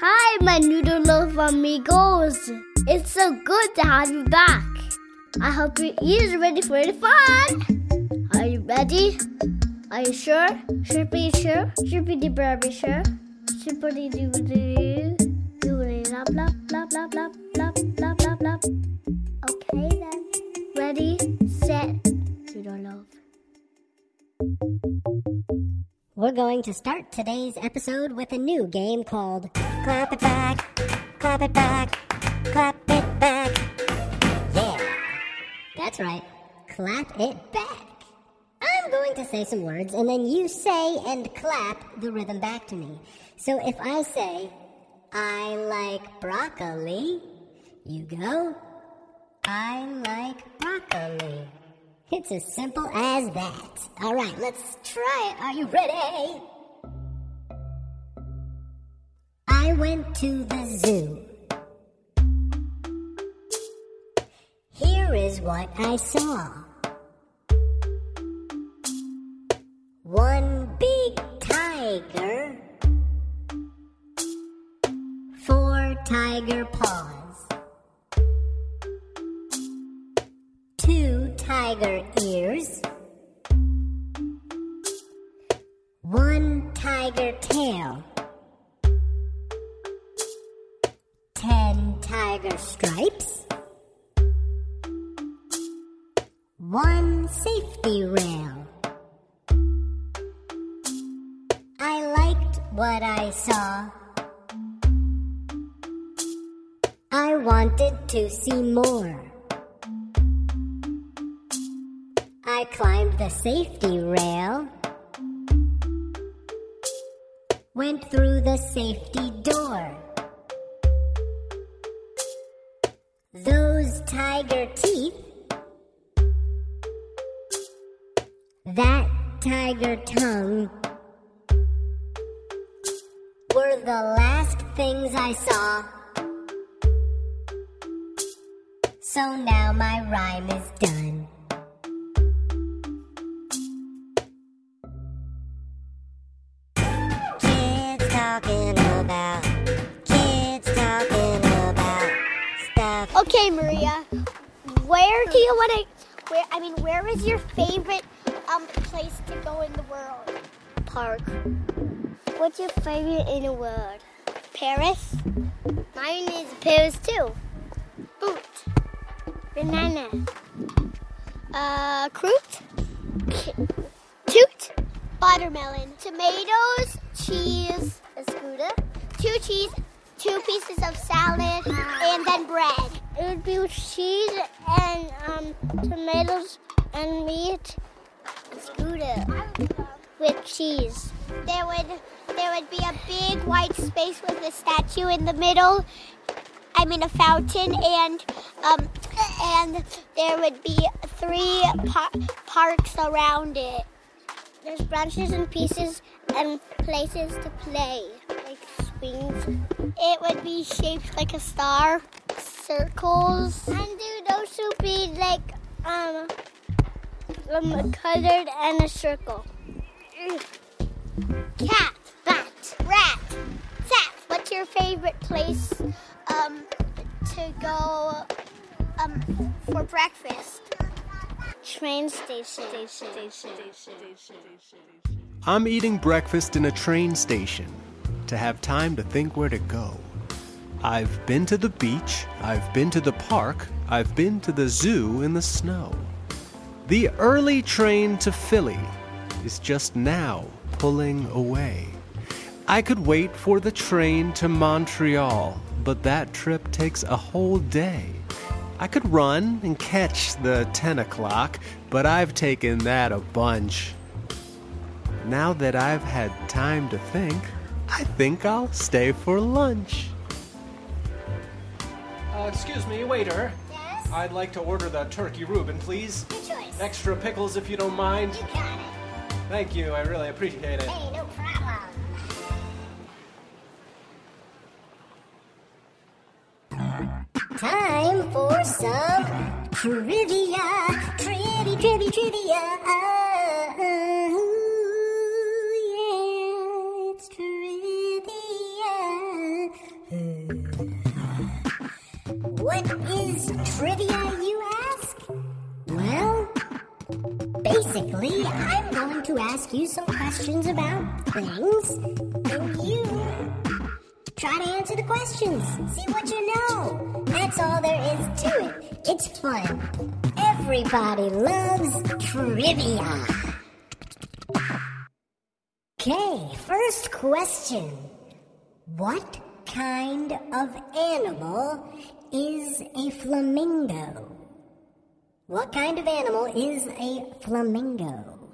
Hi, my noodle loaf amigos. It's so good to have you back. I hope your ears are ready for the fun. Are you ready? Are you sure? Chirpy sure? Chirpy de Barbie sure? Chirpy doo doo doo. Doodly blah blah blah blah blah blah blah blah blah. We're going to start today's episode with a new game called Clap It Back, Clap It Back, Clap It Back. Yeah, that's right, clap it back. I'm going to say some words and then you say and clap the rhythm back to me. So if I say, I like broccoli, you go, I like broccoli. It's as simple as that. All right, let's try it. Are you ready? I went to the zoo. Here is what I saw. One big tiger, four tiger paws. Tiger ears, one tiger tail, ten tiger stripes, one safety rail. I liked what I saw. I wanted to see more. I climbed the safety rail, went through the safety door. Those tiger teeth, that tiger tongue, were the last things I saw. So now my rhyme is done. Where do you want to? Where I mean, where is your favorite um place to go in the world? Park. What's your favorite in the world? Paris. Mine is Paris too. Boot. Banana. Uh, Croot. Toot. Watermelon. Tomatoes. Cheese. A scooter. Two cheese. Two pieces of salad, and then bread. It would be with cheese and um, tomatoes and meat. Scooter with cheese. There would there would be a big white space with a statue in the middle. I mean a fountain, and um, and there would be three par- parks around it. There's branches and pieces and places to play, like swings. It would be shaped like a star, circles, and do those would be like um, um colored and a circle. Cat, bat, rat, sap. What's your favorite place um to go um for breakfast? Train station. I'm eating breakfast in a train station to have time to think where to go. I've been to the beach, I've been to the park, I've been to the zoo in the snow. The early train to Philly is just now pulling away. I could wait for the train to Montreal, but that trip takes a whole day. I could run and catch the 10 o'clock, but I've taken that a bunch. Now that I've had time to think, I think I'll stay for lunch. Uh, excuse me, waiter. Yes? I'd like to order the turkey Reuben, please. Good choice. Extra pickles if you don't mind. You got it. Thank you, I really appreciate it. Hey, no problem. Time for some trivia. Yeah, it's trivia. Trivia, you ask? Well, basically, I'm going to ask you some questions about things, and you try to answer the questions. See what you know. That's all there is to it. It's fun. Everybody loves trivia. Okay, first question. What kind of animal is a flamingo? What kind of animal is a flamingo?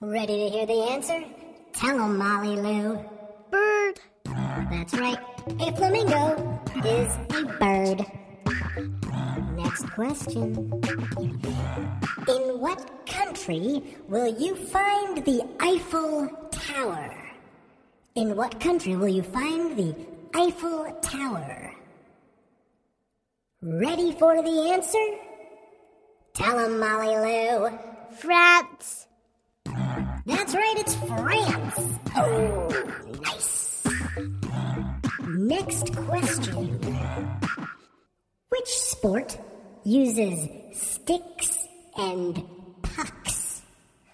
Ready to hear the answer? Tell 'em, Molly Lou. Bird. That's right. A flamingo is a bird. Next question. In what country will you find the Eiffel Tower? In what country will you find the Eiffel Tower? Ready for the answer? Tell 'em, Molly Lou. France. That's right, it's France. Oh, nice. Next question. Which sport uses sticks and pucks?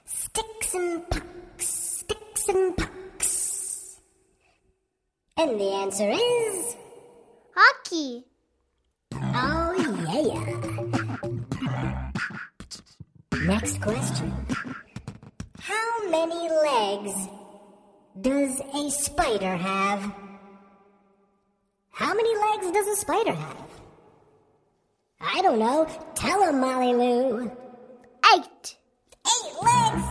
Sticks and pucks. Sticks and pucks. And the answer is. Hockey. Oh, yeah. Next question. How many legs does a spider have? How many legs does a spider have? I don't know. Tell him, Molly Lou. Eight. Eight legs?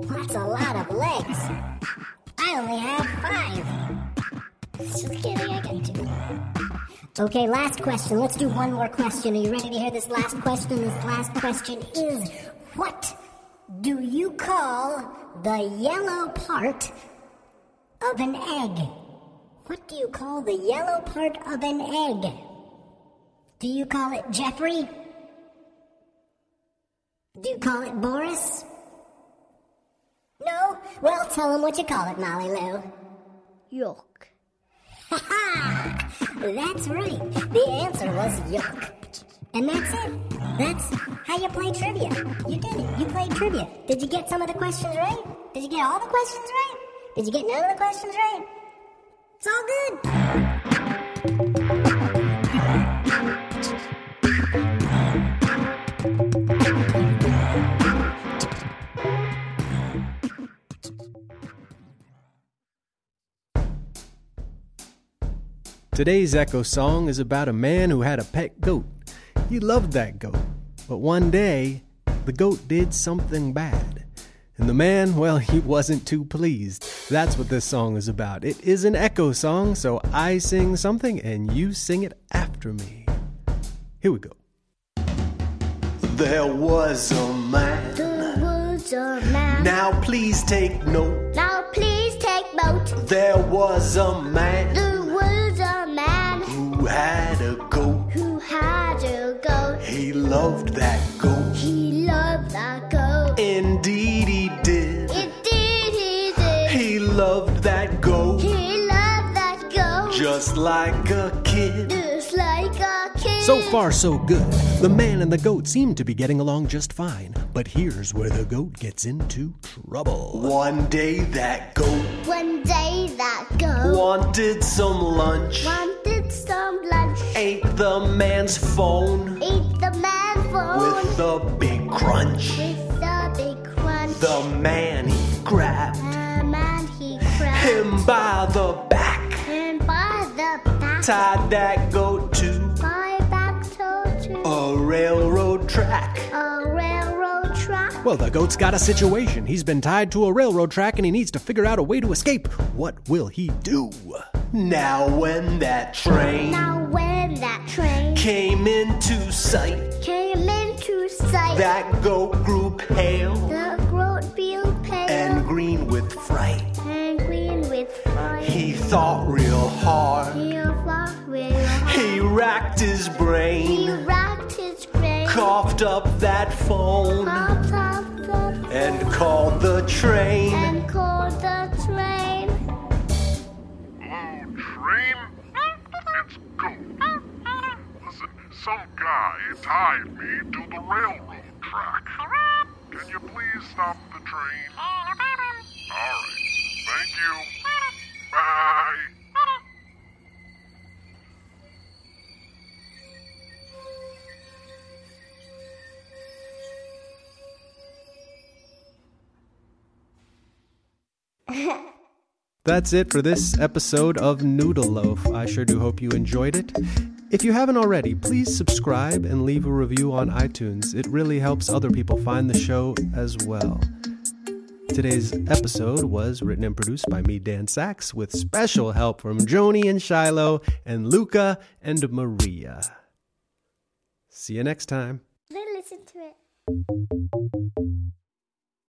That's a lot of legs. I only have five. Just kidding, I got two. Okay, last question. Let's do one more question. Are you ready to hear this last question? This last question is What do you call the yellow part of an egg? What do you call the yellow part of an egg? Do you call it Jeffrey? Do you call it Boris? No? Well, tell him what you call it, Molly Lou. Yolk. Ha ha! That's right. The answer was yolk. And that's it. That's how you play trivia. You did it. You played trivia. Did you get some of the questions right? Did you get all the questions right? Did you get none of the questions right? It's all Today's Echo Song is about a man who had a pet goat. He loved that goat, but one day, the goat did something bad. And the man, well, he wasn't too pleased. That's what this song is about. It is an echo song, so I sing something and you sing it after me. Here we go. There was a man. The woods are man. Now please take note. Now please take note. There was a man The loved that goat. He loved that goat. Indeed, he did. Indeed he did. He loved that goat He loved that goat. just like a kid. Just like a kid. So far, so good. The man and the goat seem to be getting along just fine. But here's where the goat gets into trouble. One day, that goat One day that goat wanted some lunch. wanted some lunch. Ate the man's phone Ate the man phone with the big crunch. with a big crunch. The man he grabbed The man he grabbed him by the back, him by the back. tied that goat to By back toe to a railroad track. a railroad track. Well, the goat's got a situation. He's been tied to a railroad track and he needs to figure out a way to escape. What will he do? Now, when that train Now when that train came into sight, came into sight, that goat grew pale the goat grew pale and green with fright. and green with fright. He thought real hard. He fought real hard. He racked his He brain, racked his brain, coughed up that phone, popped up the and called the and called the train. Guy tied me to the railroad track. Can you please stop the train? All right. Thank you. Bye. That's it for this episode of Noodle Loaf. I sure do hope you enjoyed it. If you haven't already, please subscribe and leave a review on iTunes. It really helps other people find the show as well. Today's episode was written and produced by me, Dan Saks, with special help from Joni and Shiloh and Luca and Maria. See you next time. Then Listen to it.